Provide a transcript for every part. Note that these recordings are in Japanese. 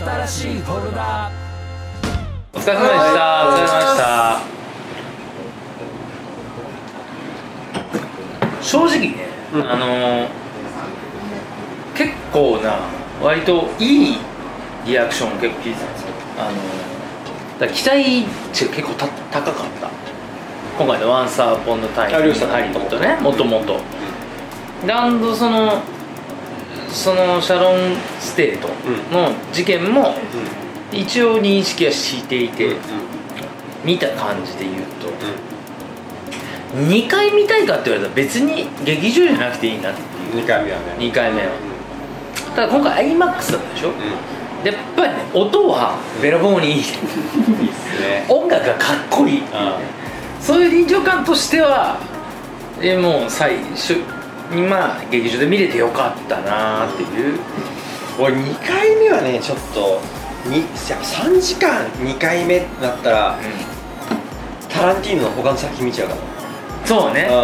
新しいフォルダお疲れ様でした。お疲れ様でした。正直ね、あのー結構な割といいリアクションを結構聞いてたんですよ。あのーだから期待値が結構た高かった。今回の「ワンサーポンのタイムハリーとねもともと。ランドそのそのシャロン・テートの事件も一応認識はしていて、見た感じで言うと、2回見たいかって言われたら別に劇場じゃなくていいなっていう。2回目はね。2回目は。ただ今回 IMAX だったでしょ、でやっぱりね音はべらぼうにいい。いいっすね。音楽がかっこいいそういう臨場感としてはえもう最初にまあ劇場で見れてよかったなっていう、俺2回目はねちょっとにやっぱ3時間2回目だったらタランティーノの他の作品見ちゃうからそうね。うん。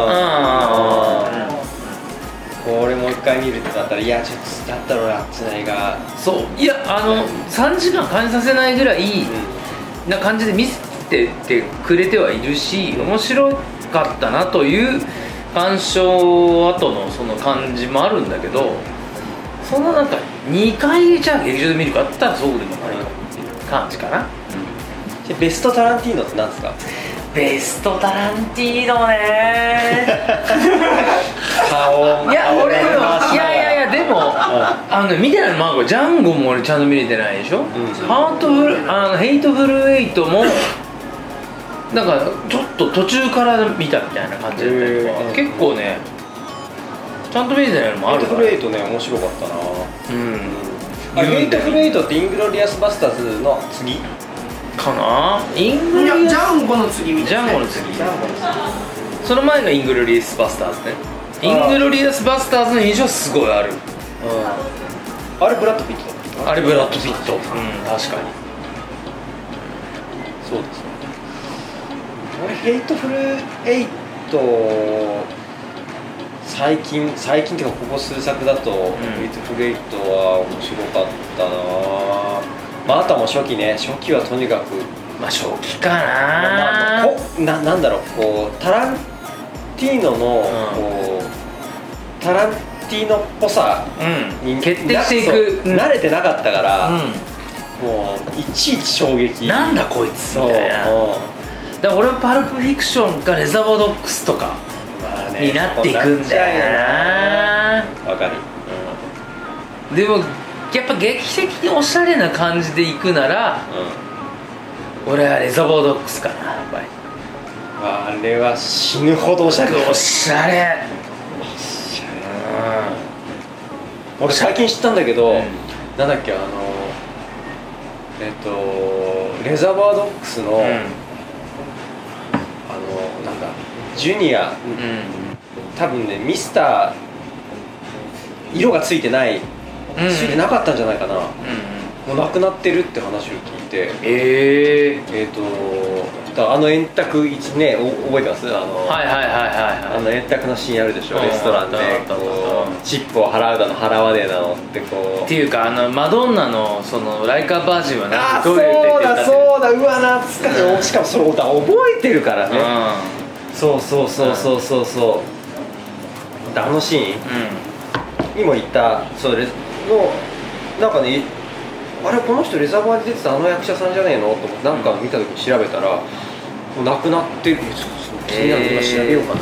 うんこれもう1回見るってなったらいやちょっとだったら俺あっちの映画。そう。いやあの3時間感じさせないぐらいな感じで見せてってくれてはいるし面白かったなという鑑賞後のその感じもあるんだけどその中2回じゃあ劇場で見るかって言ったらそうでもないかっていう感じかな。でベストタランティーノって何ですか？ベストタランティーノね。顔いや俺いやいやいやでもあのね見てないのマンゴージャンゴも俺ちゃんと見れてないでしょ、ハートフルあのヘイトフルエイトもなんかちょっと途中から見たみたいな感じだったりとか結構ねちゃんと見れてないのもあヘイトるからフルエイトね面白かったな。うん。あヘイトフルエイトってイングロリアスバスターズの次？かな？イングリアジャンゴの次みスジたいな。ャンゴの次。その前がイングロリアスバスターズね。イングロリアスバスターズの印象はすごいある。あれブラッド・ピットだあれブラッド・ピット。うん確かに。そうですね俺ヘイトフルエイト最近最近っていうかここ数作だと、ヘイトフルエイトは面白かったなまああとはもう初期ね初期はとにかくまあ初期かまあなこななんだろうこうタランティーノの、こうタランティーノっぽさうん。に決定していなくそう慣れてなかったから、うもういちいち衝撃。んなんだこいつそうみたいなだから俺はパルプフィクションかレザーボードックスとかになっていくんだよな。わかる、でもやっぱ劇的におしゃれな感じでいくなら俺はレザーボードックスかな。やっぱりあれは死ぬほどおしゃれ。おしゃれ。俺最近知ったんだけど、うん。なんだっけあのえっとレザーバードックスの、うんジュニア。うん。多分ねミスター色がついてない、うん。ついてなかったんじゃないかな、うんもうなくなってるって話を聞いて。えええっ、とだあの円卓一ねお覚えてます？あの、はいはいはいはいあの円卓のシーンあるでしょ？うん。レストランで。こうチップを払うだの払わねえだのってこう。っていうかあのマドンナのそのライカバージンはなんあそうだそうだ。うわ懐かしい。しかもそれ俺覚えてるからね、そうそうそうそうそうそう。あのシーン？うん。にもいたそれのなんかねあれこの人レザーバーで出てたあの役者さんじゃねえの？と思ってなんか見た時に調べたらもう亡くなってる。気になる今調べようかな、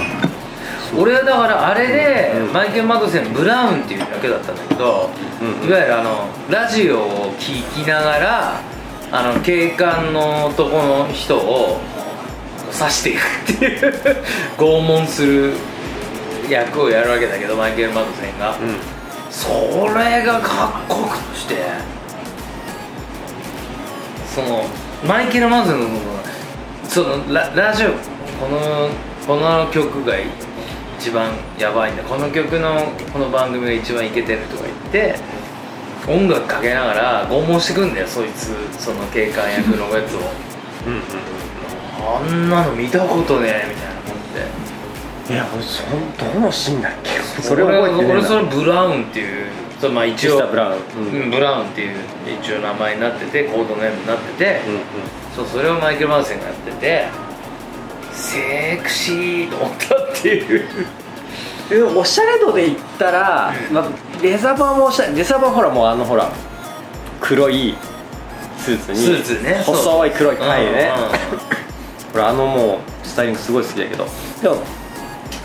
うん。俺はだからあれで、うん。マイケル・マドセンブラウンっていうだけだったんだけど、うん。いわゆるあのラジオを聞きながらあの警官の男の人を刺していくっていう。拷問する役をやるわけだけどマイケル・マドセンが、それがかっこよくして。そのマイケル・マドセンのそのララジオこのこの曲が一番やばいんだ。この曲のこの番組が一番イケてるとか言って音楽かけながら拷問してくんだよそいつその警官役のやつをあんなの見たことねえみたいな思っていや俺そんどのシーンだっけ？そそれれ覚えてねえな。俺それブラウンっていうそうまあ一応ブラウン。うん。うんブラウンっていう一応名前になっててコードネームになってて、うん。うんそうそれをマイケル・マウセンがやっててセクシーと思ったっていう。でもおしゃれ度で言ったら、まあ、レザーバーもおしゃれレザーバーほらもうあのほら黒いスーツにスーツねそう。細い黒いタイね。うんうんあのもうスタイリングすごい好きだけど。でも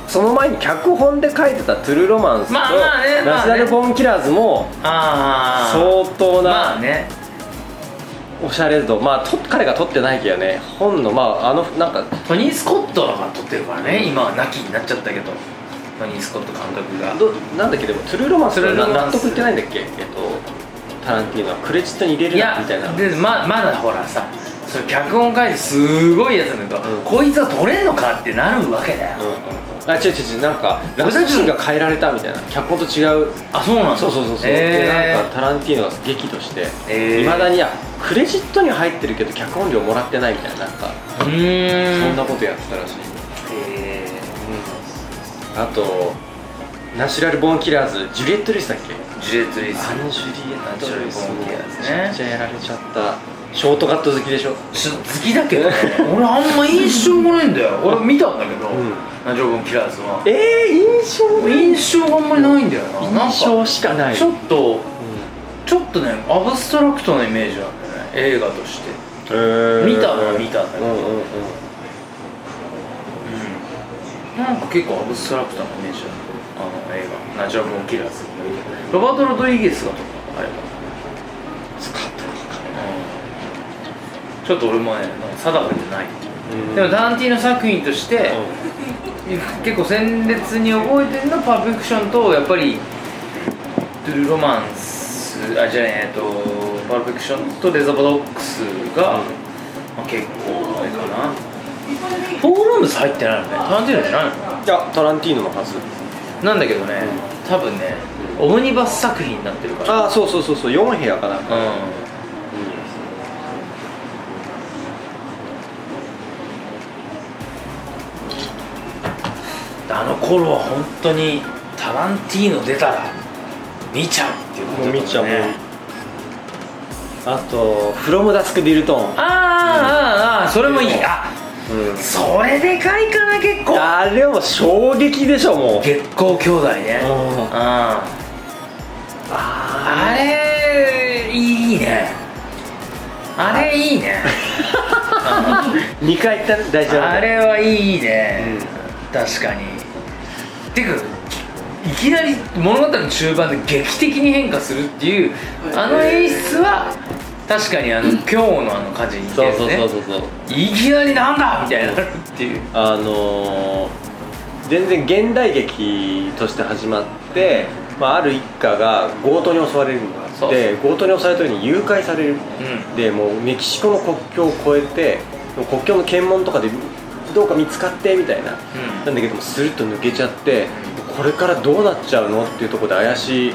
その前に脚本で書いてた「トゥルーロマンス」と「まあまあねまあね。ナショナル・ボーン・キラーズ」も相当なおしゃれ度。まあと彼が撮ってないけどね。本のまああのなんかトニー・スコットが撮ってるからね。今は亡きになっちゃったけど。トニー・スコット監督が。どなんだっけ？でも「トゥルーロマンス」トゥルーロマンス。な納得いってないんだっけ？えっとタランティーノはクレジットに入れるみたいな。でままだほらさそれ脚本書いてすごいやつなんだ。けど、うん。こいつは撮れんのかってなるわけだよ、あ違う違う違う。なんかラストシーンが変えられたみたいな。脚本と違う。あそうなんだ。そうそうそうそう、えでなんかタランティーノが激怒してえー。いま、だにいやクレジットには入ってるけど脚本料もらってないみたいな。なんか、うーん。そんなことやってたらしい、えあとナシュラル・ボーン・キラーズジュリエット・リスだっけ？ー、ジュレット・リース。アンジュリエット・リス。ナシュラルボーンキラーズめちゃねくちゃやられちゃったショートカット好きでしょ？好きだけどね 俺あんま印象がないんだよ。俺見たんだけど、うん。ナジョーボン・キラーズは。えー、印象印象があんまりないんだよな。印象しかない。ちょっとうん。ちょっとねアブストラクトなイメージなんだよね映画として。見たのは見たんだけど。うんうんうん。うん。なんか結構アブストラクトなイメージだあの映画。ナジョーボン・キラーズロバート・ロドリゲスがとかあれば使ったうんちょっと俺もね定かじゃない。うん。でもタランティーノ作品として、結構鮮烈に覚えてるのはパーフェクションとやっぱりトゥルーロマンスあじゃあねえっとパーフェクションとレザーバドックスが、まあ、結構あれかな。フォールームズ入ってないのねタランティーノじゃないの？いやタランティーノのはず。なんだけどね多分ねオムニバス作品になってるから。ああそうそうそうそう4部屋かなうんあの頃は本当にタランティーノ出たら見ちゃうっていうこともう見ちゃうあと「フロムダスクビルトン。あーあーあーそれもいい。あうん。それでかいかな結構。あれは衝撃でしょもう。月光兄弟ね。うん。うんああれいいね。あれいいね。2回行ったね大事なあれはいいね、確かにてかいきなり物語の中盤で劇的に変化するっていうあの演出は確かにあの今日のあの感じに似てそうるね。そうそうそうそういきなりなんだみたいになるっていう。あのー全然現代劇として始まって、まあ、ある一家が強盗に襲われるんだそう。で強盗に襲われた時に誘拐される。うん。でもうメキシコの国境を越えて国境の検問とかでどうか見つかってみたいな、うん。なんだけどもスルッと抜けちゃってこれからどうなっちゃうのっていうところで怪しい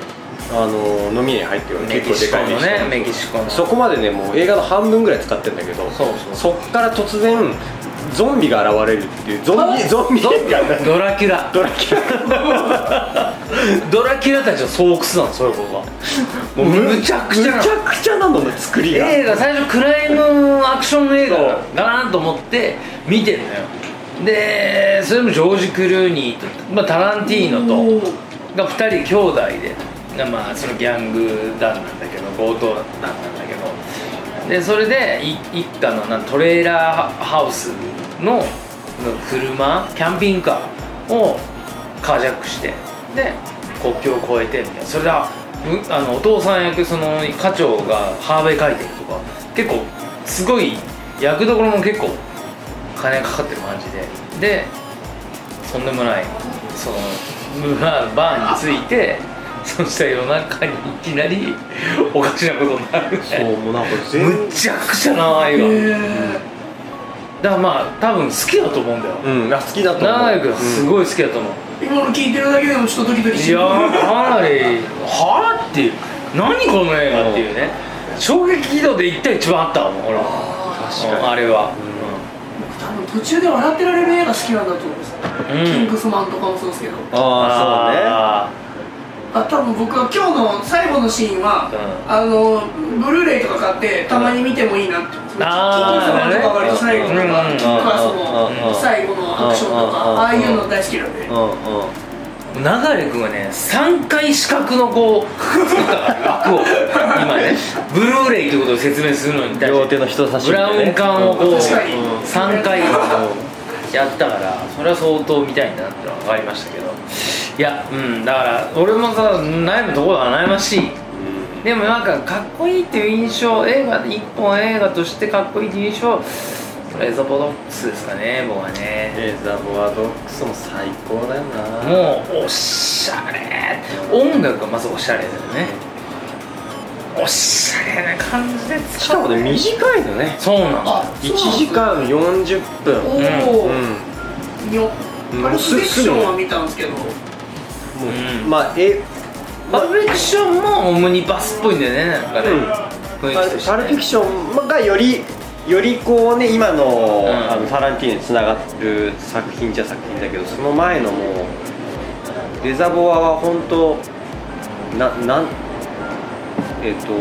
あの飲み屋に入ってるメキシコのねメメキキシコの。そこまでねもう映画の半分ぐらい使ってるんだけどそうそう。そっから突然ゾンビが現れるっていうゾンビゾンビドラキュラ。ドラキュラ。ドラキュラたちの巣窟なのそういうことはもうむちゃくちゃむちゃくちゃなのね作りが。映画最初クライムアクション映画だなと思って見てんのよ。でそれもジョージ・クルーニーと、まあ、タランティーノとが2人兄弟でまあそのギャング団なんだけど強盗団なんだけど。でそれでい一家のトレーラーハウスのの車キャンピングカーをカージャックしてで国境を越えてみたいな。それであのお父さん役その課長がハーベイ書いてるとか結構すごい役どころも結構金かかってる感じで。でとんでもないそのまあバーに着いてそしたら夜中にいきなりおかしなことになるそうもうなんか全むちゃくちゃな映画だからまあ多分好きだと思うんだよ。うんあ好きだと思う。長井君すい、ごい好きだと思う、今の聞いてるだけでもちょっとドキドキしてる。いやーかなりはあっていう何この映画っていうね。衝撃度で一対一番あったもんほら。確かに。あれは、多分途中で笑ってられる映画好きなんだと思うんですよ、うん。キングスマンとかもそうですけど。ああああは多分僕は今日の最後のシーンは、うあのブルーレイとか買ってたまに見てもいいなってキング様とか割と最後とか、うんうんうん。キックアスの最後のアクションとか、うんああいうの大好きなんで、うんうん。流れ君がね3回四角のこう作った枠を 今ねブルーレイってことを説明するのに対して両手の人差しブラ指でね。ウン管をこう確かに。3回 やったからそれは相当見たいんだなってのは分かりましたけど。いやうんだから俺もさ悩むところは悩ましい。でもなんかかっこいいっていう印象映画一本映画としてかっこいいっていう印象レザボドックスですかね僕はねレーザーボアドックスも最高だよなもうおしゃれ音楽がまずおしゃれだよねおしゃれな感じでしかもね短いのね。そうなのあ1時間40分。おお、うん。ようんパルスフィクションは見たんですけど、もううん。まあえパルフィクションもオムニバスっぽいんだよねなんかね、うん。パルフィクションがよりよりこうね今の,、ん。あのタランティーノにつながる作品じゃ作品だけどその前のもうレザボアは本当ななんえっ、と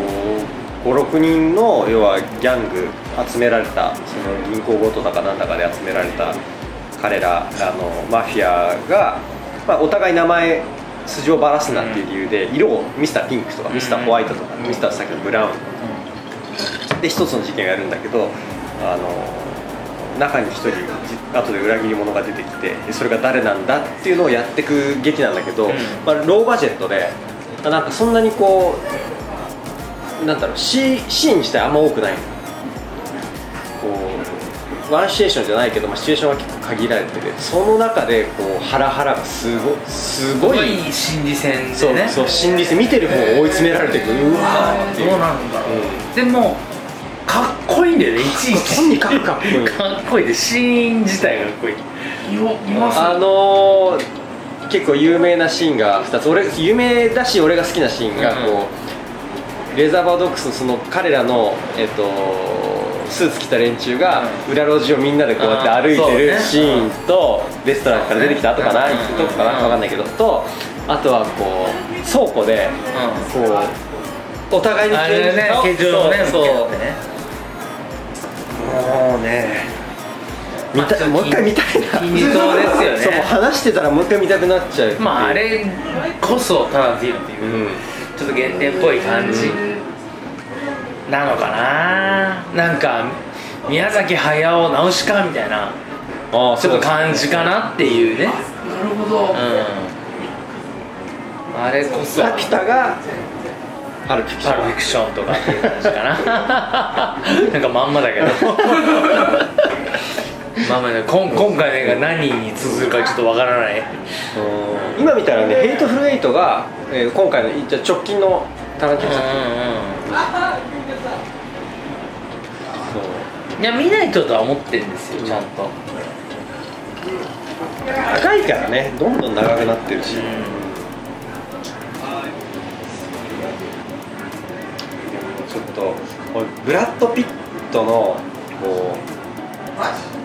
56人の要はギャング集められたその銀行強盗だかなんだかで集められた彼らあのマフィアが、まあ、お互い名前素性をばらすなっていう理由で色をミスターピンクとかミスターホワイトとかミスターさっきのブラウン。で一つの事件がやるんだけどあの中に一人じ後で裏切り者が出てきてでそれが誰なんだっていうのをやっていく劇なんだけど、うん。まあ、ローバジェットでまあなんかそんなにこうなんだろうシーシーン自体あんま多くない。こうワンシチュエーションじゃないけど、まあ、シチュエーションは結構限られててその中でこうハラハラがすごすごい。すごい心理戦でそうねそう心理戦見てる方を追い詰められていくうわーっていう。どうなんだ。ろう、でもかっこいいんだよねいちいち。とにかくかっこいい。かっこいい。でシーン自体がかっこいい。よいます？あのー結構有名なシーンが2つ。俺有名だし俺が好きなシーンがこう、レーザーバードックスのその彼らの、えっと、スーツ着た連中が裏路地をみんなでこうやって歩いてるシーンと、レストランから出てきた後かなとこかな分かんないけどとあとはこう倉庫でこうお互いにあれねそう形状のね。そう。もうね見たもう一回見たいな。金字塔ですよね。そう話してたらもう一回見たくなっちゃう。っていう。まああれこそタランティーノっていう、う。んちょっと原点っぽい感じ。なのかな？なんか宮崎駿直しかみたいなああちょっと感じかなっていうね。なるほど、うん。あれこそ。ラピュタがパルフィクション。パルフィクションとかっていう感じかな。なんかまんまだけどまあまあねこん今回が何に通ずるかちょっとわからない。うん。今見たらねヘイトフルエイトが、えー今回のじゃあ直近のタランティーノ作品そう。いや見ないととは思ってるんですよちゃんと、長いからねどんどん長くなってるし、ちょっとブラッド・ピットのこう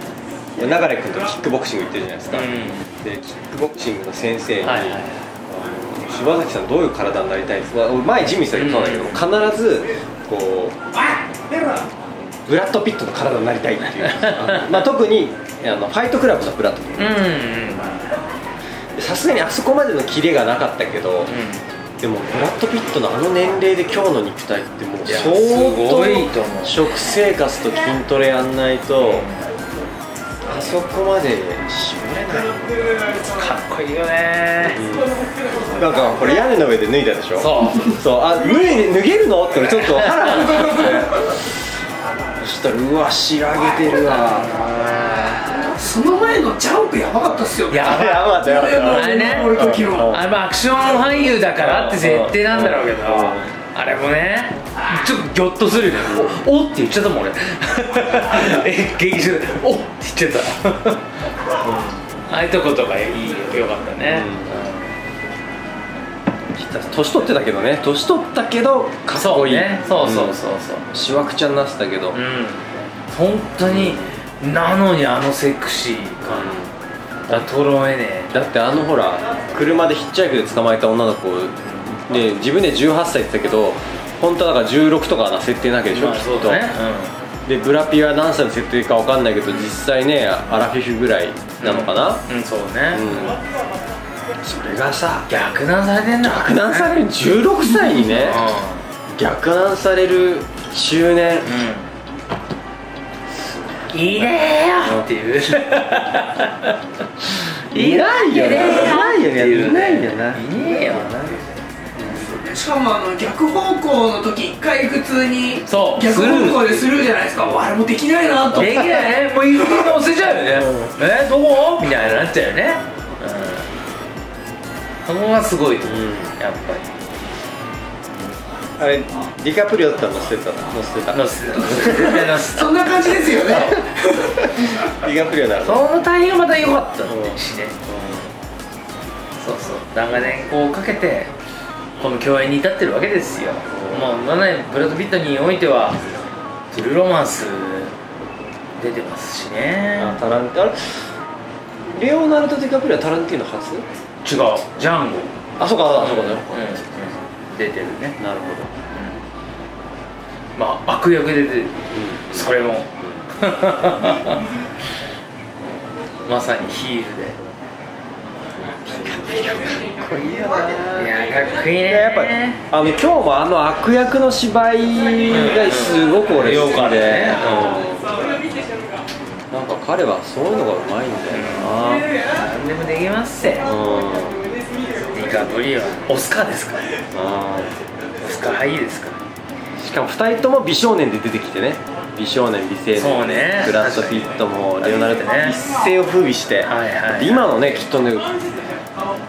流君とキックボクシング行ってるじゃないですか、うん。でキックボクシングの先生に、はいはい柴崎さんどういう体になりたいですか？俺前ジミーさん言ったんだけど、必ずこうブラッド・ピットの体になりたいっていう。まあ特にあのファイトクラブのブラッド・ピットうんうん。さすがにあそこまでのキレがなかったけど、でもブラッド・ピットのあの年齢で今日の肉体ってもう相すごいと当食生活と筋トレやんないとあそこまで絞れない、かっこいいよね。なんかこれ屋根の上で脱いだでしょ？そう。そう。あ脱いで脱げるの？って俺ちょっとハラハラしてそしたらうわ仕上げてるわ。その前のジャンプやばかったっすよね。やばい。やばかったやばかったあれね。俺時のあれもアクション俳優だからって設定なんだろうけど。う。んあれもね。ちょっとギョッとするよね。おおって言っちゃったもん俺。え劇中でおって言っちゃった。ああいうとことかいいよかったね、年取ってたけどね。年取ったけどかっこいい。そうね。そうそうそうそう。しわくちゃになってたけど、うん、本当になのにあのセクシー感。衰えねだってあのほら車でヒッチハイクで捕まえた女の子で自分で18歳って言ってたけど本当はだから16とかな設定なわけでしょ、まあきっと。そうだねでブラピは何歳の設定か分かんないけど実際ねアラフィフぐらいなのかな、うん、うん、そうね、それがさ逆難されてんだ逆難される16歳にね逆難される中年。うん。いいねーよっていう。いないよな。いないよね。いないよな。いねえよしかもあの逆方向の時一回普通にそう。逆方向でするじゃないですか。あれもできないなと。できないねもう一気に乗せちゃうよね、えどこ？みたいになっちゃうよね、うん、そこがすごいと。思う、うん。やっぱり。あれディカプリオだったら乗せてた乗せてた。乗せて絶対乗せて そんな感じですよね。ディカプリオならそのタイミングがまた良かったしね、そうそう。長年こうかけてこの共演に至ってるわけですよ、もう7年ブラッド・ピットにおいてはトゥルーロマンス出てますしね。あタランあれ？レオナルド・ディカプリオはタランティーノ初？違う。ジャンゴ。あそうかあそうかね、うん出てるね。なるほまあ悪役で出てるそれも。まさにヒールでどいいよな。いやかっこいいねややっぱあの今日もあの悪役の芝居がすごく俺好きで、ね。うん。なんか彼はそういうのがうまいんだよ何でもできますせなうんディカプリオはオスカーですから。あオスカー俳優ですかしかも2人とも美少年で出てきてね。美少年美青年そうね。ブラッド・ピットもレオナルドね一世を風靡して、はいはい。で今のねきっとね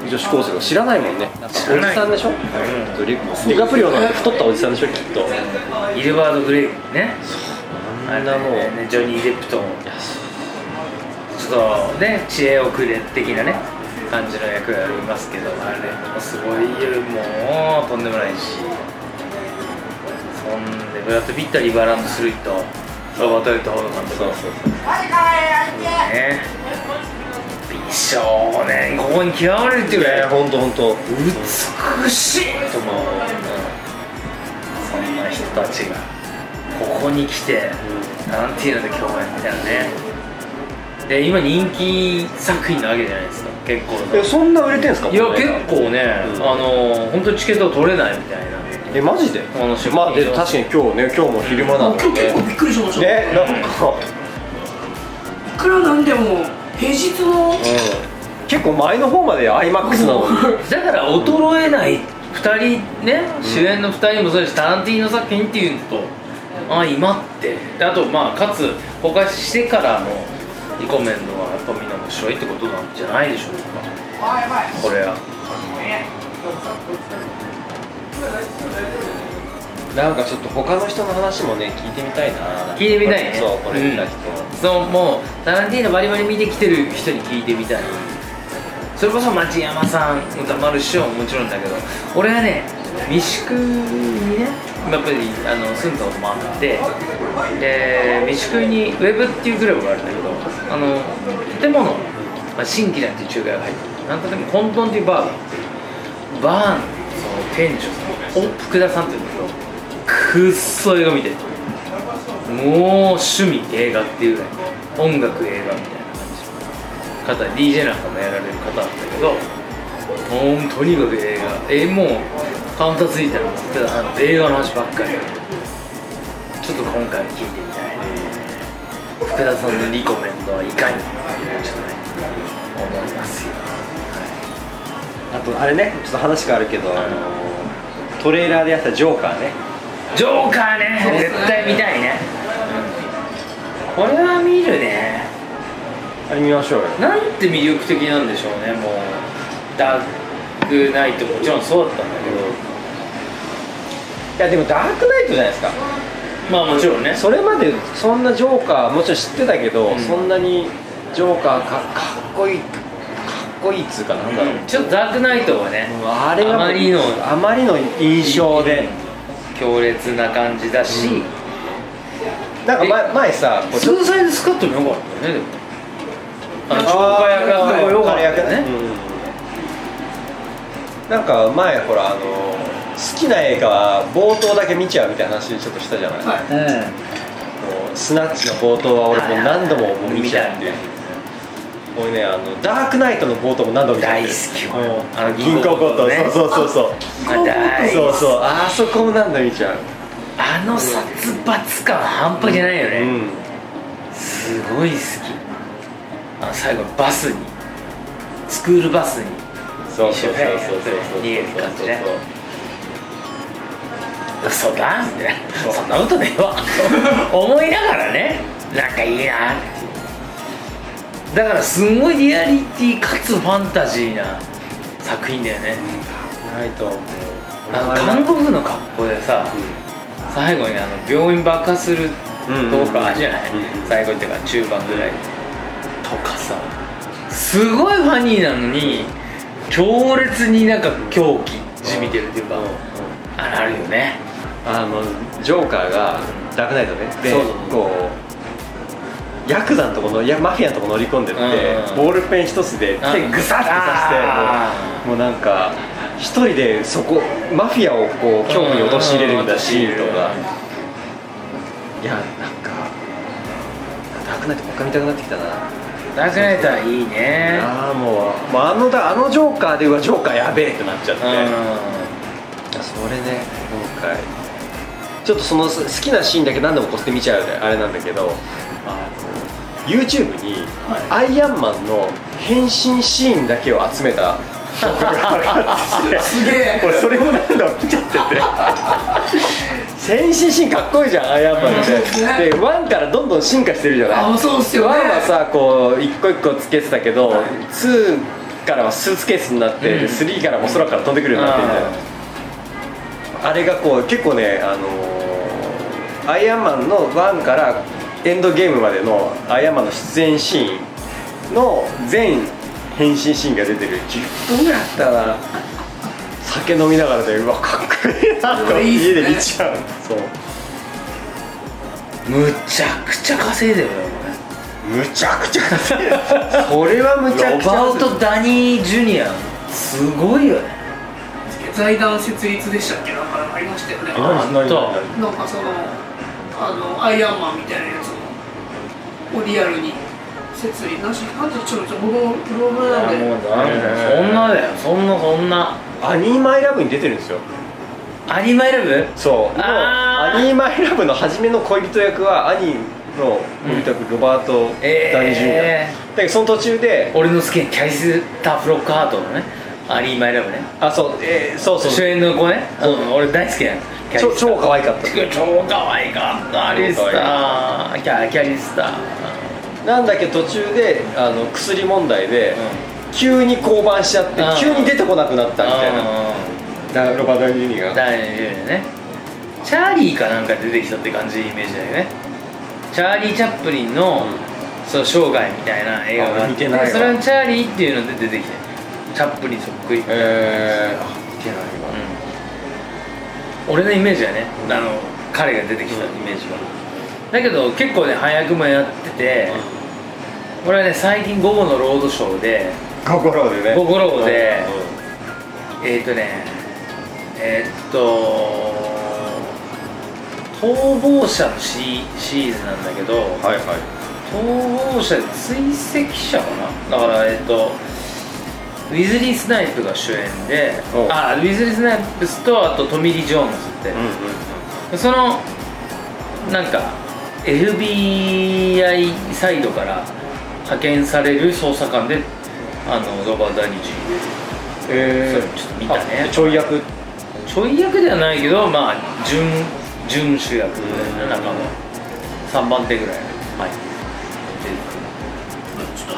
女子高生が知らないもんね。おじさんでしょ、ん。ディカプリオの太ったおじさんでしょきっと。イルバード・グレイね。あんなもう、ねジョニー・デップとちょっとね知恵遅れ的なね感じの役がありますけどあれもすごいもうとんでもないし。そんでブラッド・ピットはリバーランド・スルイとロバート・エルト・ホード監督。そうそうそう。ね。美少年ここに極まれるっていうぐらい。本当本当美しいと思う、そんな人たちがここに来て、なんていうので共演みたいなね。で今人気作品なわけじゃないですか結構。えそんな売れてんすか？いや結構ね、うん。あの本当にチケット取れないみたいな。えマジで？あの出まあで確かに今日ね今日も昼間なの今日結構びでっくりしました。ねなんか。いくらなんでも平日の？うん。結構前の方まで IMAX なのに。だから衰えない。2人ね、主演の2人もそうですしタランティーノ作品っていうのとあ今って。であとまあかつ公開してからのリコメンドはやっぱみんな面白いってことなんじゃないでしょうか。これは。なんかちょっと他の人の話もね聞いてみたいな。聞いてみたいね。そうこれ見た人、そうもうタランティーノバリバリ見てきてる人に聞いてみたい。それこそ町山さん歌丸師匠ももちろんだけど俺はね三宿にねやっぱりあの住んだこともあってで三宿にウェブっていうクラブがあるんだけどあの建物、まあ、新規なんていう中華が入ってなんとでも混沌っていうバーがバーのその店長さんお福田さんっていうんだけどくっそ映画見てるもう趣味映画っていうぐらい音楽映画みたいな感じ。の方 DJ なんかもやられる方なんだけどもうとにかく映画。えもうカウンターついたら福田さんの映画の話ばっかりちょっと今回聞いてみたい福田さんのリコメンドはいかにちょっとね。思いますよ。あとあれねちょっと話があるけど、あのトレーラーでやったジョーカーね。ジョーカーね。絶対見たいね、これは見るね。あれ見ましょうよ。なんて魅力的なんでしょうね。もうダークナイトもちろんそうだったんだけど。いやでもダークナイトじゃないですか。まあもちろんね。それまでそんなジョーカーもちろん知ってたけど、うん。そんなにジョーカーかかっこいいかっこいいっつうかなんだろう、ちょっとダークナイトはねもうあれがあまりのあまりの印象で、強烈な感じだし、うん。なんか前前さスーサイドスカットもよかったよねあの超よかったね。うん。なんか前ほらあのきな映画は冒頭だけ見ちゃうみたいな話ちょっとしたじゃない、はい。うんスナッチの冒頭は俺もう何度も見ちゃうっていう俺ねあのダークナイトの冒頭も何度も見ちゃう大好きもうあの銀行強盗ね。そうそうそうそう。そうそう。あそこも何度も見ちゃう。あの殺伐感半端じゃないよね、うん。すごい好き。あの最後のバスに。スクールバスに。そうそうそうそうそう。逃げる感じね。そうだみたいな。そんなことねえわ。思いながらね。なんかいいな。ってだからすんごいリアリティかつファンタジーな作品だよね。ないと思うあの看護婦の格好でさ最後にあの病院爆破するとこあるじゃない、うん。うん最後っていうか中盤ぐらい。とかさ。すごいファニーなのに強烈になんか狂気じみてるっていうか、あれあるよね。あのジョーカーがダークナイトね。でこうヤクザのとこのいやマフィアのとこ乗り込んでって、うん。ボールペン一つで手うん。グサッてあ刺してもうもうなんか一人でそこマフィアをこう恐怖に陥れるみたいなシーンとか。いやなんかダークナイトもう一回見たくなってきたな。ダークナイトはいいね。ああもうもうあのだあのジョーカーでうわジョーカーやべえってなっちゃって、うん。それね今回。ちょっとその好きなシーンだけ何でもこすって見ちゃうであれなんだけど YouTube にアイアンマンの変身シーンだけを集めた動画があって すげえ。俺それも何度も見ちゃってて。変身シーンかっこいいじゃんアイアンマンって。ですね。で1からどんどん進化してるじゃない。あそうっすよね。1はさこう一個一個つけてたけど、2からはスーツケースになって、うん。3からも空から飛んでくるようになってみたいな。あれがこう結構ね、あのーアイアンマンの1からエンドゲームまでのアイアンマンの出演シーンの全変身シーンが出てる10分ぐらいあったな。酒飲みながらでうわかっこいいなと。家で見ちゃう。そう。むちゃくちゃ稼いでるよむちゃくちゃ稼いでる。それはむちゃロくちゃバート・ダニー・ジュニア。すごいよね。財団設立でしたっけ？なんかありましたよね。何何何？なんかそのあのアイアンマンみたいなやつをリアルに。設立なしなんてちょっと僕もブログなんでもうなへーそんなだよそんなそんな。アニーマイラブに出てるんですよ。アニマイラブ？そう。あーアニーマイラブの初めの恋人役は兄の恋人役、ロバート・ダニー・ジュニア、えだけどその途中で俺の好きなキャリスタ・フロックハートのねアニマイラブね。あそう。えーそうそう。主演の子ね。う。ん俺大好きなのキャリスタ超超可愛かった。超可愛かったアリスター。キャキャリスター。なんだけど途中であの薬問題で、急に降板しちゃってうん。急に出てこなくなったみたいな。だロバート・ダニー・が。ダニエルねチャーリーかなんか出てきたって感じイメージだよね。チャーリー・チャップリンの、そう生涯みたいな映画があってあ見てないわ。それはチャーリーっていうので出てきてチャップリンそっくり、えー、あ見てないわ。うん俺のイメージはねあの彼が出てきたイメージは、だけど結構ね早くもやってて、俺はね最近午後のロードショーで心でね。ゴゴローでうん。えっ、ー、とねえーっと逃亡者のシシリーズなんだけど、はいはい。逃亡者で追跡者かな？だからえっ、とウェズリー・スナイプが主演であウェズリー・スナイプスとあとトミー・リー・ジョーンズって、う。んうんでそのなんか FBI サイドから派遣される捜査官であのロバート・ダウニー・ Jr、それちょっと見たね。あちょい役？アちょい役ではないけどまあ準準主役ぐらいの中の3番手ぐらい。はい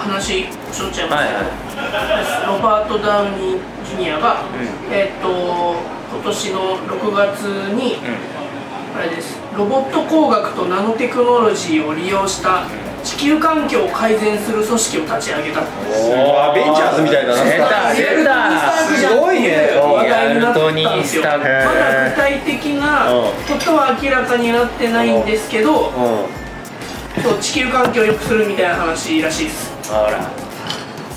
話しょっちゃいます。けど、はいはい。ロバート・ダウニー・ジュニアが、うえっ、と今年の6月に、うん。あれです。ロボット工学とナノテクノロジーを利用した地球環境を改善する組織を立ち上げた。おアベンジャーズみたいな。な出た。すごいね。話題になったまだ具体的なうん。ことは明らかになってないんですけどうそう地球環境を良くするみたいな話らしいですほら。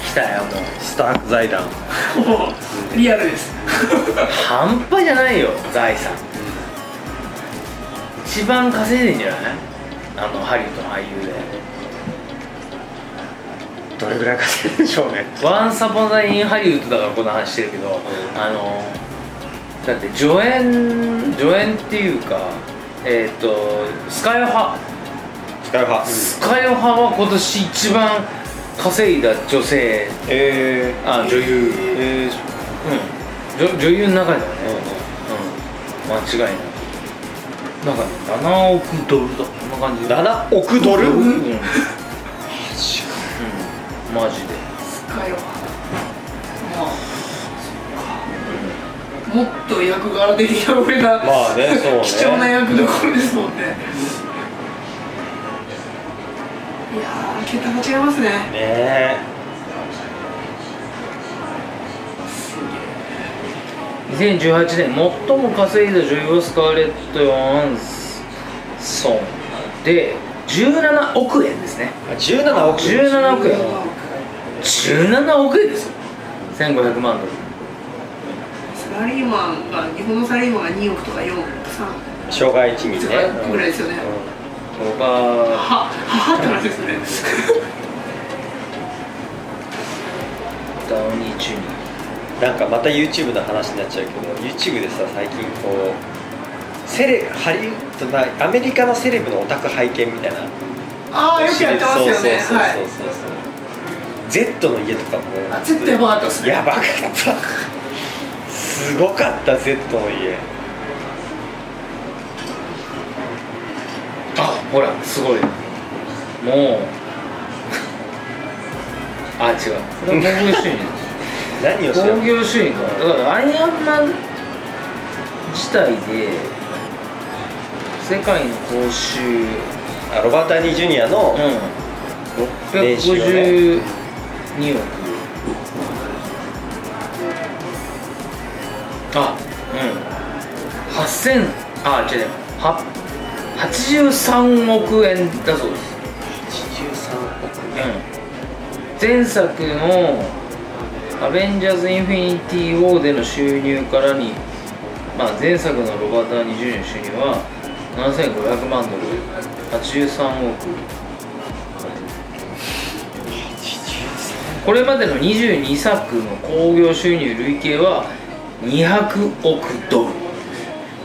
来たよもう。んスターク財団。リアルです。半端じゃないよ財産。一番稼いでんじゃない？あのハリウッドの俳優で。どれぐらい稼いでんでしょうね。ワンサポザインハリウッドだからこんな話してるけど、あのだって助演助演っていうかえっ、とスカイオハ。使う派スカイオハは今年一番稼いだ女性。えあ女優。ー、えー、うん。女女優の中ではね。ううん。間違いない。なんか7億ドルだこんな感じ。ん、7億ドル、うん、うん、マジで。スカイはまあもっと役柄的な上が、まあねそうね。貴重な役どころですもんねいやー桁が違いますね。ねえ。2018年最も稼いだ女優はスカーレット・ヨハンソンで17億円ですね。あ17億17億円。17億円ですよ。1500万ドル。サラリーマンが日本のサラリーマンが2億とか4 3障害賃金ね。ぐらいですよね他ははって話ですね。ダウニー・ジュニなんかまた YouTube の話になっちゃうけど YouTube でさ最近こうセレハリウッドなアメリカのセレブのオタク拝見みたいな。ああよくやってますよね。そうそうそうはいそうそう、Z の家とかも。あ絶対やばかったですね。やばかった。すごかった Z の家あほらすごい。もう。あ違う。これは興行収入。何をし興行収入かだからアイアンマン自体で世界の報酬。あロバート・アニー・ジュニアの、うん。年収をね652億。あうん。8000あ違う違うは83億円だそうです。83億うん。前作の「アベンジャーズ・インフィニティ・ウォー」での収入からに、まあ、前作のロバート・アニー・ジュニアの収入は7500万ドル。83億。これまでの22作の興行収入累計は200億ドル。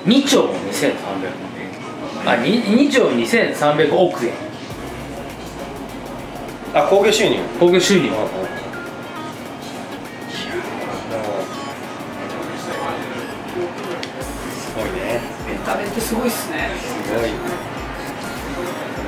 2兆2300万。円あ 2, 2兆2300億円。あ興行収入。興行収入。すごいね。エンタメってすごいっすね。すごい。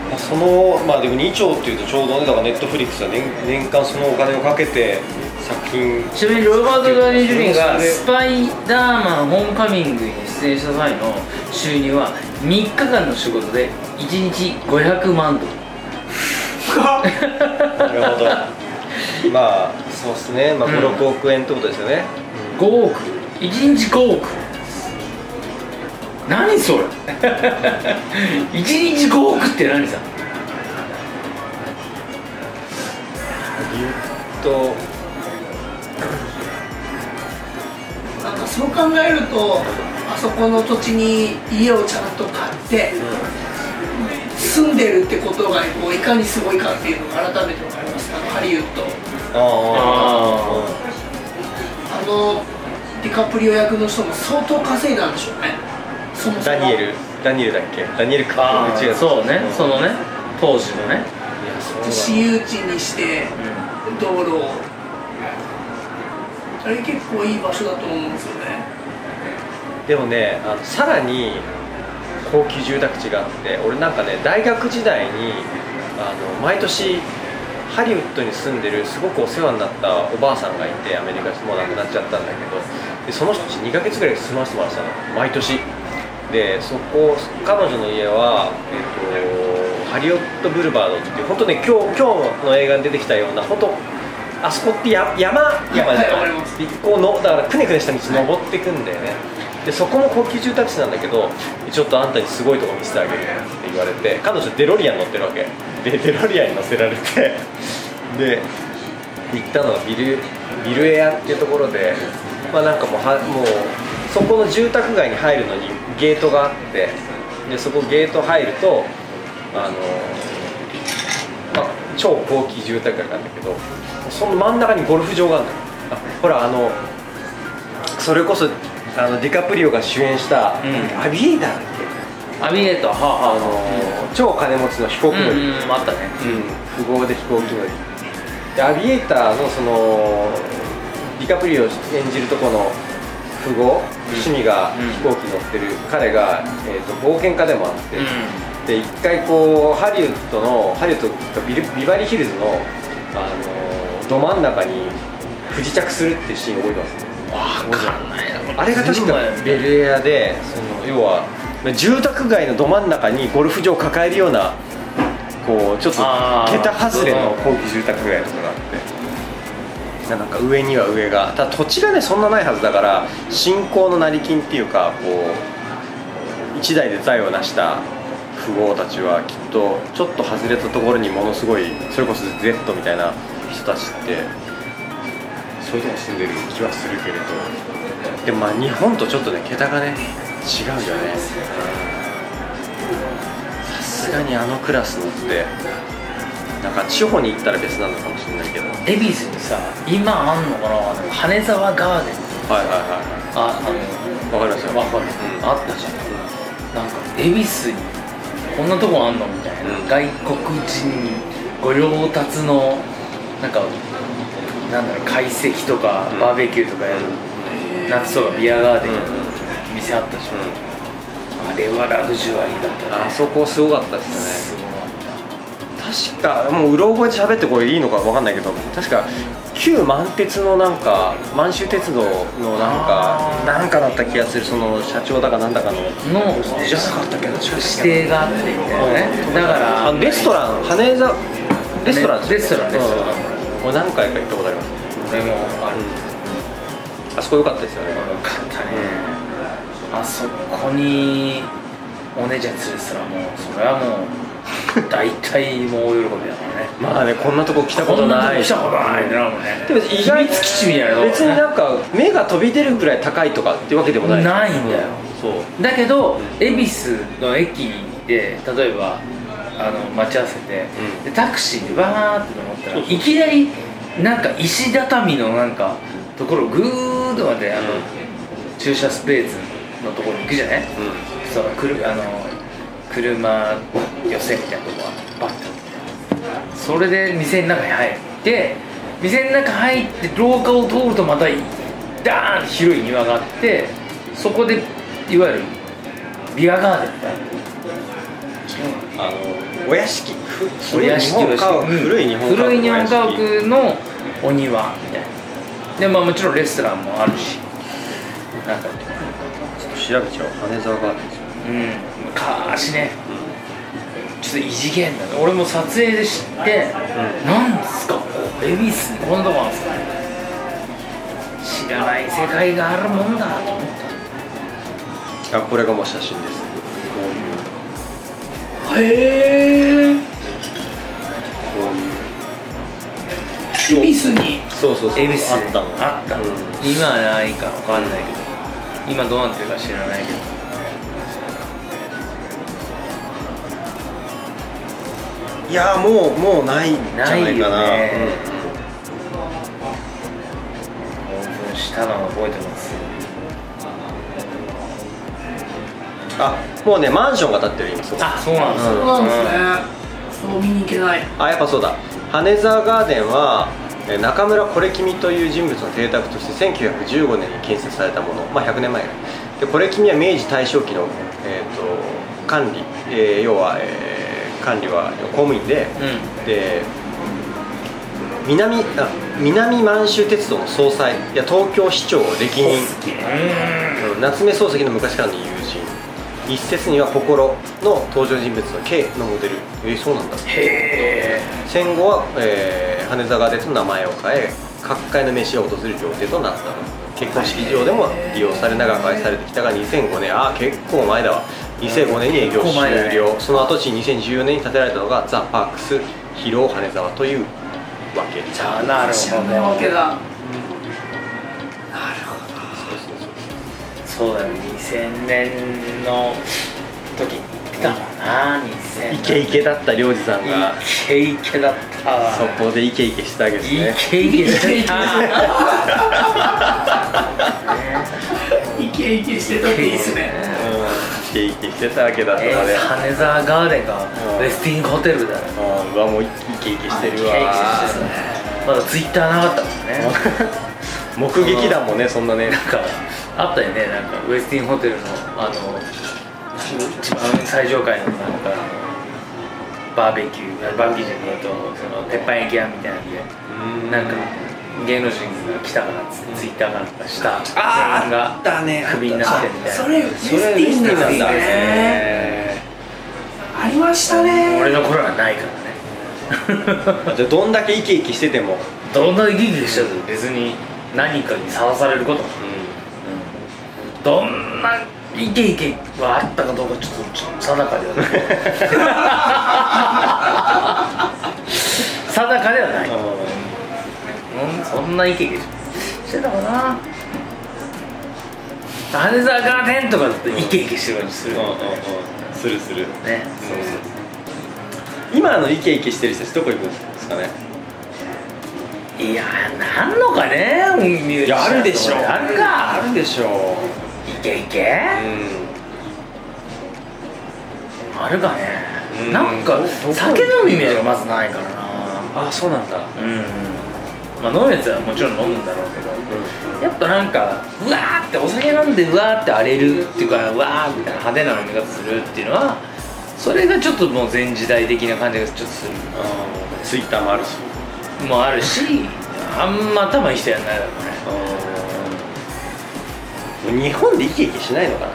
まあそのまあでも2兆っていうとちょうどねだからネットフリックスは年年間そのお金をかけて作品。ちなみにロバート・ダニー・ジュリーがスパイダーマン・ホームカミングに出演した際の収入は3日間の仕事で1日500万ドル。なるほど。まあそうですね、まあ、うん。56億円ってことですよね、5億。1日5億。何それ。1日5億って何さ。リュッと。なんかそう考えるとあそこの土地に家をちゃんと買って住んでるってことがこういかにすごいかっていうのが改めて分かります。あのハリウッド。あああのディカプリオ役の人も相当稼いだんでしょうね。そもそも。ダニエル。ダニエルだっけ？ダニエルかあ違う。そうね。そのね。当時のね、私有地にして道路を。あれ結構いい場所だと思うんですよねでもねあのさらに高級住宅地があって俺なんかね大学時代にあの毎年ハリウッドに住んでるすごくお世話になったおばあさんがいてアメリカもう亡くなっちゃったんだけどでその人2ヶ月ぐらい住ませてもらってたの毎年。でそこ彼女の家は、えっとハリウッドブルバードって言って本当ね今日今日の映画に出てきたような本当あそこってや山山じゃない？こうのだからくねくねした道登っていくんだよねでそこも高級住宅地なんだけどちょっとあんたにすごいとこ見せてあげるって言われて彼女デロリアン乗ってるわけ。でデロリアンに乗せられてで行ったのがビルビルエアっていうところでまあなんかもうはもうそこの住宅街に入るのにゲートがあってでそこゲート入るとあの、まあ、超高級住宅街なんだけどその真ん中にゴルフ場があるのよ。あほらあのそれこそあのディカプリオが主演した、うん。アビエイターだっけアビエートはああの超金持ちの飛行機乗り、うんうんあったね。うん、富豪で飛行機乗り。でアビエーターのそのディカプリオ演じるとこの富豪、趣味がうん。飛行機乗ってる。彼が、えー、と冒険家でもあって、うん。で一回こうハリウッドのハリウッドかビルビバリーヒルズの、あのど真ん中に不時着するっていうシーン覚えてますわかんないなあれが確かベルエアでその要は住宅街のど真ん中にゴルフ場を抱えるようなこうちょっと桁外れの高級住宅街とかがあって。なんか上には上がただ土地がねそんなないはずだから信仰の成金っていうかこう一代で財を成した富豪たちはきっとちょっと外れたところにものすごいそれこそ Z みたいな人たちってそういうとこに住んでる気はするけれど。でもまあ日本とちょっとね桁がね違うよね。さすがにあのクラスのってなんか地方に行ったら別なのかもしれないけど。はい恵比寿にさ今あんのかな？あの羽沢ガーデン。はいはああのいわかりますよ。わかる、うん。あったじゃん。なんか恵比寿にこんなとこあんの？みたいな、うん。外国人御用達のなんかなんだろう懐石とかうん。バーベキューとかやる、夏とかビアガーデン店あったじゃん、あれはラグジュアリーだったね。あそこすごかったですね。確かもううろ覚えで喋ってこれいいのかわかんないけど確か旧満鉄のなんか満州鉄道のなんかなんかだった気がする。その社長だかなんだかの。たのじゃなかったっけど指定があってみたいなね。だからレストラン羽座レストランレストランレストランうん俺何回か行ったことあります。俺もある。あそこ良かったですよね。よかったね、あそこにお姉ちゃん連れてたらもうそれはもう大体もう大喜びだからね。まあねこんなとこ来たことない。来たことないってなるもんねでも意外秘密基地みたいな別になんか目が飛び出るぐらい高いとかってわけでもない。ないんだよ。そう。だけど恵比寿の駅で例えばあの待ち合わせて、うん。でタクシーでバーって思ったらいきなりなんか石畳のなんかところぐーっとまであの、駐車スペースのところに行くじゃない？そのくるあの車寄せみたいなとこがバッとそれで店の中に入って店の中入って廊下を通るとまたダーンと広い庭があってそこでいわゆるビアガーデンみたいな。あのお屋敷。古い日本家屋古い日本家お屋のお庭みたいな。でまあもちろんレストランもあるし。なんか。ちょっと調べちゃおう。羽沢ガーデンですようん。昔ねちょっと異次元だね。俺も撮影で知って、なんですか恵比寿にこんなとこあるんですか知らない世界があるもんだと思った。あこれがもう写真です。こういうへえこういう恵比寿に？そうそうそう。恵比寿。あったのあった、うん。今はないか分かんないけど。今どうなってるか知らないけど。いやもうもうないんじゃないかな。ないよね。うん。オープンしたのを覚えてますあもうねマンションが建ってる今そこあそうなんですそうなんですね。そう見に行けない。あやっぱそうだ。羽沢ガーデンはえー中村これ君という人物の邸宅として1915年に建設されたもの、まあ、100年前でこれ君は明治大正期の、えー、と管理、えー要は、えー管理は公務員で、うん。で南あ南満州鉄道の総裁。いや東京市長歴任。うん。夏目漱石の昔からの友人一説には心の登場人物の K のモデル。えーそうなんだ。へえ戦後は、えー羽沢ガーデンと名前を変え各界の飯が訪れる料亭となった結婚式場でも利用され長く愛されてきたが2005年ああ結構前だわ。2005年に営業終了、その後地2014年に建てられたのがザ・パークス広尾羽沢というわけですあなるほどそうだね。2000年の時に行ってたかな2000年。イケイケだった領事さんが。イケイケだった。わそこでイケイケしたわけですね。イケイケしてた。イケイケ。してたっていいっすね。うん。イケイケしてたわけだったえので、ー羽沢ガーデンがうん。ウェスティンホテルだよ。うん。うわもうイケイケしてるわ。イケイケしてたね。まだツイッターなかったもんね。目撃談もねそんなねなんかあったよねなんかウェスティンホテルのあの一番最上階のなんかバーベキューバーベキューじゃねえとその鉄板焼き屋みたいなんでなんか芸能人が来たからツイッターなんかした全員がクビになってみたいな。それウェスティンなんだ。ねね。ありましたね。俺の頃はないからね。じゃあどんだけイケイケしてても、どんなにギギしたって別に何かにさらされることもどんなイケイケはあったかどうかちょっとちょっと定かではない。定かではない、うん、そんなイケイケしてたかな。羽沢ガーデンとかだってイケイケしてる感じする。うんうんうん。するする。ね。今のイケイケしてる人たちどこ行くんですかね。いやーなんのかねミュージシャンあるでしょあるかあるでしょイケイケあるかね。うん。なんか酒飲むイメージがまずないからな。ああそうなんだ。うん。まあ飲むやつはもちろん飲むんだろうけど。やっぱなんかうわーってお酒飲んでうわーって荒れるっていうかうわーみたいな派手な飲み方するっていうのはそれがちょっともう前時代的な感じがちょっとする。ツイッターもあるし。もあるしあんま頭いい人やんないだろうね日本でイケイケしないのかな？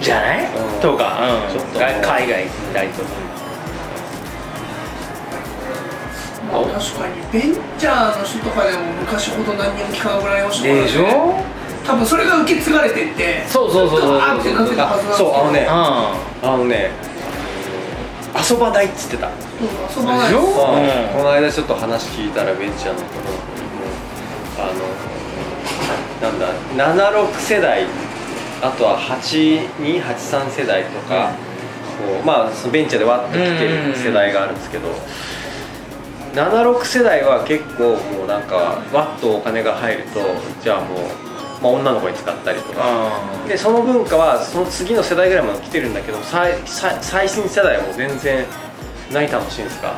じゃない？うん。とか、うん、ちょっと。が海外行ったりとかまあ確かにベンチャーの人とかでも昔ほど何にも聞かなくなりましたね。でしょ？多分それが受け継がれてってそうそうそうそうガーってなってたはずなんですよそうあのね。ああのね。遊ばないっつってた。うん遊ばない。でしょ？ですこの間ちょっと話聞いたらベンチャーのところにもあのなんだ76世代あとは8283世代とか、こうまあそのベンチャーでわっと来てる世代があるんですけど、76世代は結構もうなんかわっとお金が入るとじゃあもう、まあ、女の子に使ったりとか。あでその文化はその次の世代ぐらいまで来てるんだけど最最最新世代はもう全然何楽しいんですか。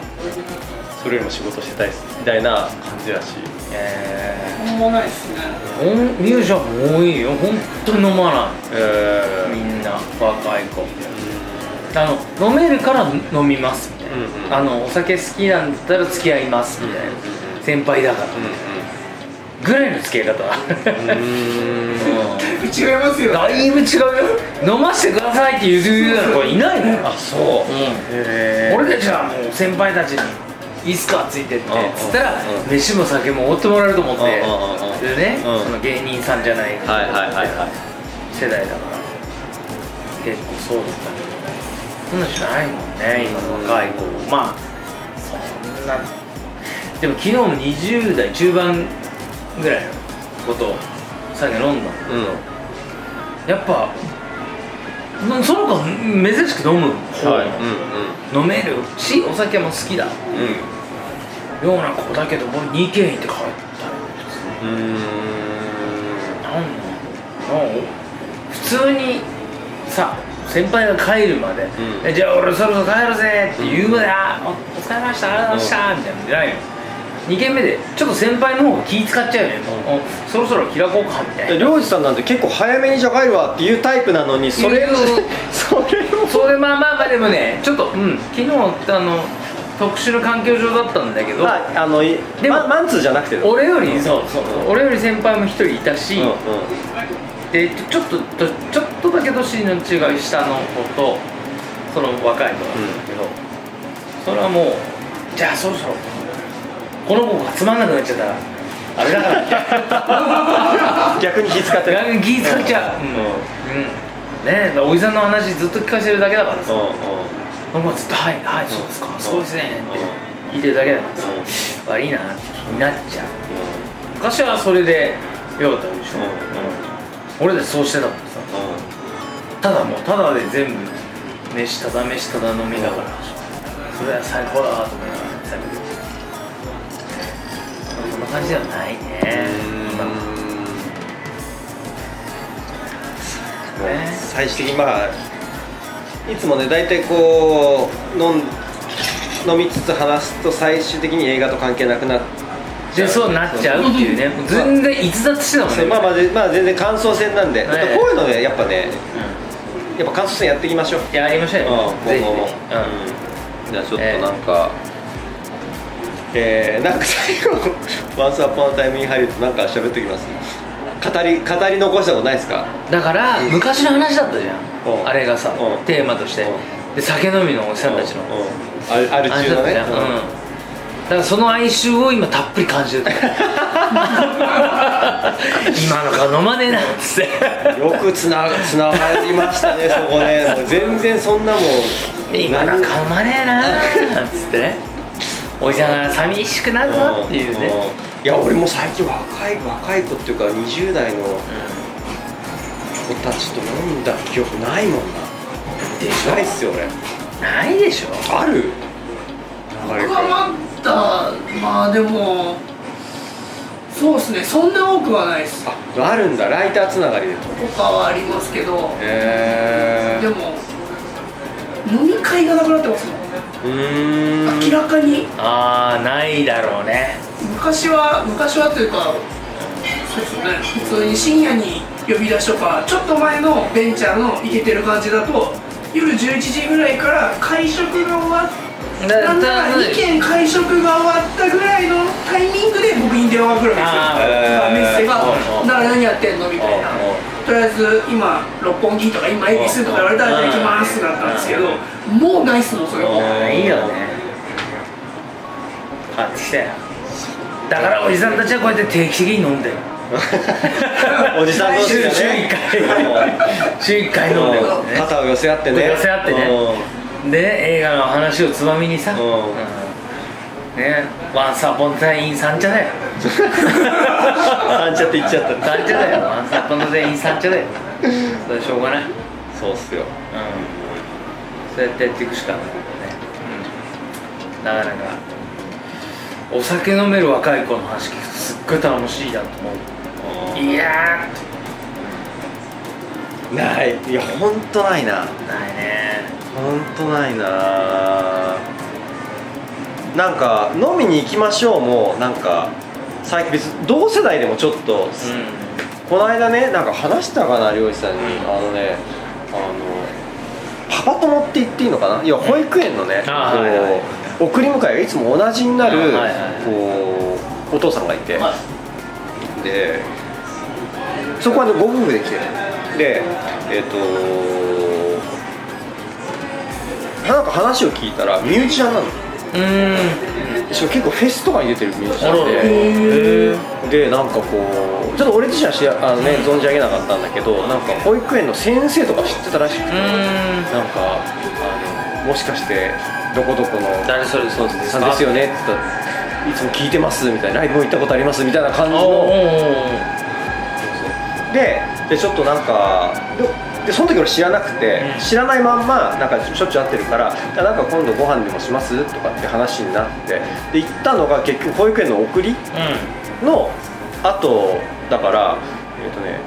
それよりも仕事してたいみたいな感じだしえほんまないですね。ー、ほんミュージシャンも多いよ本当に飲まない。えみんな若い子あの飲めるから飲みますみたいな、うんうんあのお酒好きなんだったら付き合いますみたいな、先輩だからぐらいの付き合い方。うんうん。違いますよだいぶ違うよ。飲ませてくださいって言うような子いないのよ。あそう。うん。へ俺たちはもう先輩たちに「いいっすか?」ついてって。つったらうん。飯も酒もおごって。もらえると思ってでねうん。その芸人さんじゃない世代だから。結構そうだったけどそんなんじゃないもんね今の若い子。まあそんな。でも昨日も20代中盤ぐらいのことを酒飲んだん。やっぱうんその子は珍しく飲む方、はい。うん飲めるしお酒も好きだ。うん。ような子だけどもう 2K 行って帰った。りうんうん。なんだろう普通にさ先輩が帰るまで、ん。えじゃあ俺そろそろ帰るぜって言うまで、あおお疲れ様でしたありがとうございました、みたいなのじゃないよ2軒目でちょっと先輩の方が気使っちゃうよね、おそろそろ開こうかみたいな。領事さんなんて結構早めにじゃあ帰るわっていうタイプなのにそれをう。ん それをそれまあまあまあでもねちょっとうん。昨日あの特殊な環境上だったんだけど、まああのいでもママンツーじゃなくて。俺よりそうそう。俺より先輩も一人いたし、うんうん。でちょっととちょっとだけ年の違い下の子とその若い子なんだけど、それはもうじゃあそろそろこの子がつまんなくなっちゃったらあれだから。逆に気遣ってる。逆に気使っちゃう。うん、うん、ねえおじさんの話ずっと聞かせてるだけだからさ、うんうん。僕はずっと「はいはいそうですか、そうですね」って言ってるだけだからさ、悪いなって気になっちゃう。昔はそれでよかったでしょ、俺たちそうしてたもんさ。ただもうただで全部飯ただ飯ただ飲みだから。それは最高だなと思いながら最後そんな感じではないね。今のね。最終的にまあいつもね大体こう飲ん飲みつつ話すと最終的に映画と関係なくなっちゃでそうなっちゃうっていうね。全然逸脱してたもんね。まあまあでまあ全然感想戦なんで、はい。こういうのねやっぱねやっぱ感想戦やっていきましょう。うんやりましょうよ。うんぜひ今後も、ぜうん。じゃあちょっとなんかえー、なんか最後「Once Upon a Time in Hollywood」なんか喋ってきます？語り語り残したことないですか？ひだから昔の話だったじゃうん。んあれがさうん。テーマとして。うん。で酒飲みのおじさんたちの。うん。うん、あるある中のね。話だからその哀愁を今たっぷり感じてる 今のから飲まねえなっつって。よくつなつながりましたねそこね。もう全然そんなもん。今のか飲まねえなっつって。ねおじさんが寂しくなるぞっていうね。いや俺も最近若い若い子っていうか20代の子たちと飲んだ記憶ないもんな。でしょないっすよ俺。ないでしょ。ある？僕はまだまあでもそうですね。そんな多くはないです。ああるんだ。ライターつながりで。と他はありますけど。へでも飲み会がなくなってますもん明らかに。ああないだろうね。昔は昔はというかそうですよね。普通に深夜に呼び出しとかちょっと前のベンチャーのイケてる感じだと夜11時ぐらいから会食が終わっだなんなら2件会食が終わったぐらいのタイミングで僕に電話が来るわけですよ。メッセが。うんう。ん「だから何やってんの?」みたいなとりあえず今六本木とか今恵比寿とか言われたらじゃあ行きますってなったんですけどもうないっすもんそれもあいいよねあってきたよ。だからおじさんたちはこうやって定期的に飲んで。る おじさん同士が週ね。週1回。週1回飲んで肩を寄せ合ってね。寄せ合ってね。で映画の話をつまみにさ、ね。ワンサポンタイン三茶だよ。なんちゃって言っちゃった。三茶だよ。ワンサポンタイン三茶だよ。それはしょうがない。うんそうっすよ。そうやってやっていくしかないね、うん、なかなかお酒飲める若い子の話聞くとすっごい楽しいなと思う。いやない。いや本当ないな。ーないね。本当ないななんか飲みに行きましょうもなんか最近別に同世代でもちょっと、うこの間ねなんか話したかな漁師さんに、うん。あのねあのパパ友って言っていいのかな？要は保育園のね、こう送り迎えがいつも同じになる、こうお父さんがいて、んはでそこはねご夫婦で来てる。でえっ、となんか話を聞いたらミュージシャンなの。いうーん。しかも結構フェスとかに出てるミュージシャンでえでなんかこうちょっと俺自身は知らあの、ね、存じ上げなかったんだけどなんか保育園の先生とか知ってたらしくて、なんかあのもしかしてどこどこの誰それそうですさんですよねって言ったらいつも聞いてますみたいなライブも行ったことありますみたいな感じおのーででちょっとなんかででその時俺知らなくて、うん。知らないまんまなんかしょっちゅう会ってるからじゃあなんか今度ご飯でもします？とかって話になってで行ったのが結局保育園の送りうの後だからえっ、とね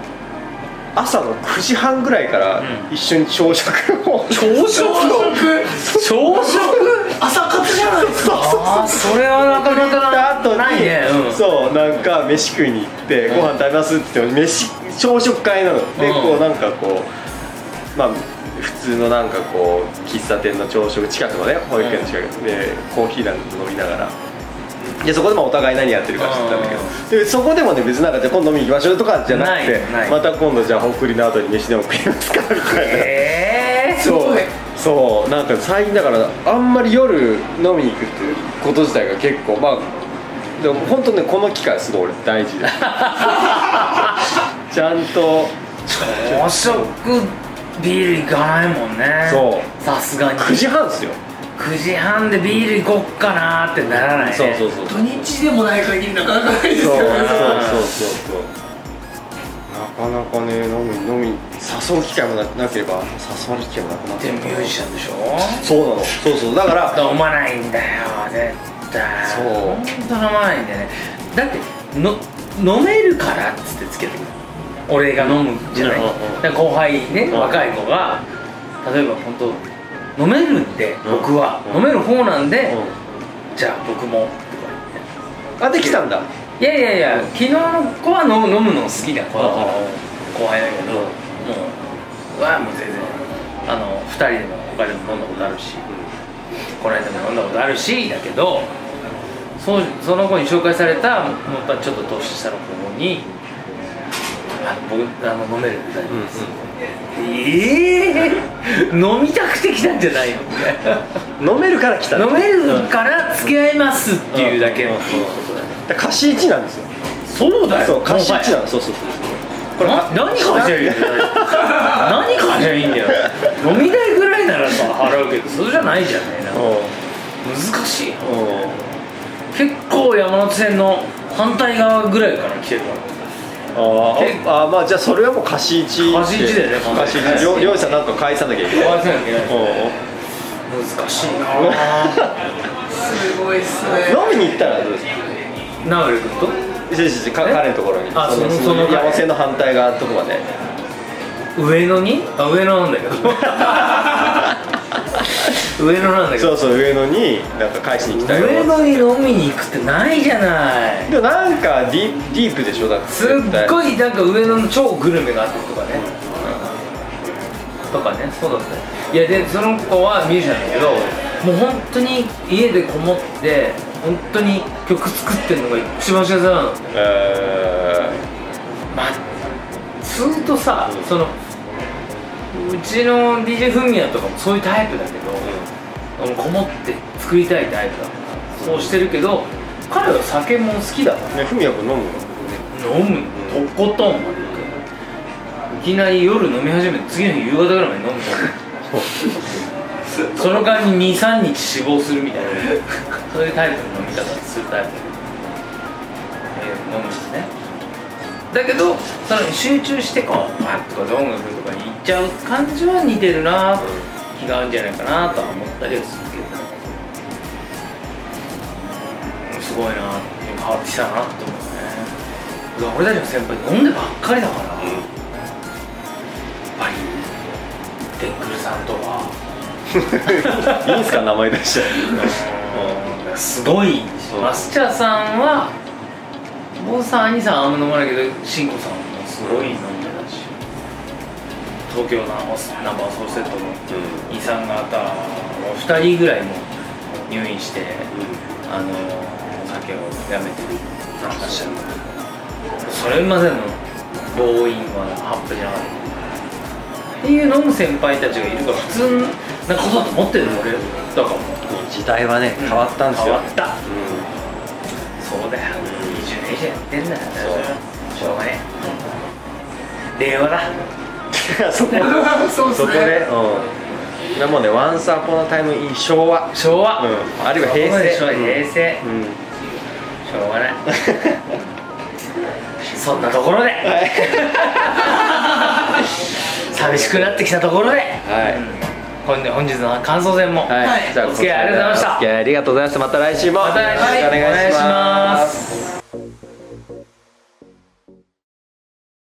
朝の9時半ぐらいからうん。一緒に朝食を、朝朝食？朝食？朝活じゃないですか？ああそれはなかなか後にないね。うん。そうなんか飯食いに行ってうんご飯食べますって言っても飯朝食会なの。でうん。こうなんかこうまあ普通のなんかこう喫茶店の朝食近くのね保育園の近く。でコーヒーなんか飲みながら。でそこでまあお互い何やってるか知ってたんだけど。でそこでもね別になんかじゃあ今度飲みに行きましょうとかじゃなくてないない。また今度じゃあ送りの後に飯でも食いますかみたいな。ええそう。すごい。そう。なんか最近だからあんまり夜飲みに行くっていうこと自体が結構まあでも本当ねこの機会すごい俺大事で ちゃんと。朝食ビール行かないもんね。そう。さすがに。9時半ですよ。9時半でビール行こっかなーってならないね。そうそうそう土日でもない限りなかなかないですそうそうよねそうそうそう。なかなかね飲み飲み誘う機会もななければ誘われる機会もなくなってでもミュージシャンでしょ？そうなの。そうそう。だから飲まないんだよ絶対。そう。本当飲まないんだよね。だっての飲めるからっつってつけてくる俺が飲むじゃない、うん後輩ね、うん。若い子が例えば本当飲めるんでうん。僕は、うん。飲める方なんで、うじゃあ僕も。あできたんだ。いやいやいや昨日の子は飲む飲むの好きな子だから後輩だけど、うん。もうはもう全然あの2人でも他でも飲んだことあるし、この間も飲んだことあるしだけどそうその子に紹介されたもうやっぱちょっと年下の子に「あ僕あの飲める」みたいな「ええ飲みたくて来たんじゃないの?」飲めるから来た飲めるから付き合いますっていうだけのうんことだね。だから貸し1なんですよ。そうだよ。そう貸し1なのそうそうそう。これ何貸しゃいいんだよ。何貸しゃいいんだよ。飲み代ぐらいならさ払うけどそれじゃないじゃな。ん。か難しい。結構山手線の反対側ぐらいから来てるからあーあまあじゃあそれはもう貸し1貸し一だよね貸し1両両者なんと返さなきゃいけない。返さなきゃいけない。うん難しいな。すごいっすね。飲みに行ったらどうですか？ナウル君と？彼のところに。あそのその山手線の反対側のとこまで。上野に？あ上野なんだけど 上野なんだけど。そうそう上野になんか返しに来たよ上野に飲みに行くってないじゃない。でもなんかディディープでしょ？だってすっごいなんか上野の超グルメがあったりとかね、とかね。そうだったよいやでその子はミュージシャンだけどもう本当に家でこもって本当に曲作ってるのが一番幸せなの。えまあずーっとさ、そのうちの DJ フミヤとかもそういうタイプだけど、もうこもって作りたいタイプだからそうしてるけど彼は酒も好きだから。ー、ねふみやくん飲むの？飲む。とことんまでいきなり夜飲み始めて次の日夕方ぐらいまで飲むその間に23日死亡するみたいな。そういうタイプの飲み方するタイプ、えー飲むしね。だけどその集中してこうパッとか音楽とかにちゃう感じは似てるな気が合うんじゃないかなとは思ったりはするけどすごいな。変わってきたなって思うね俺たちの先輩飲んでばっかりだから、やっぱりデックルさんとはいいんすか名前出しちゃうすごいマスチャーさんは坊さん兄さんあんま飲まな。いけど慎吾さんもすごい飲んでたし東京のナンバーソーセットのうイさん方も2人ぐらいも入院してあのお酒をやめてなんかしちゃうそれまでの暴飲は半端じゃなかった。っていう飲む先輩たちがいるから普通なことだと思ってるの俺だから。時代はね変わったんですよ、変わった。そうだよ。20年以上やってんだよ。しょうがねえ。令和だそこそうっすね。そこでうん。でもね「ワンサーポのタイムイン昭和」昭和、うん。あるいは平成。昭和平成、うん。しょうがないそんなところで。寂しくなってきたところで、はい。本本日の感想戦も、はい、はい。じゃあお付き合いありがとうございました。お付き合いありがとうございました。また来週も。また来週。よろしくお願いします。お願いします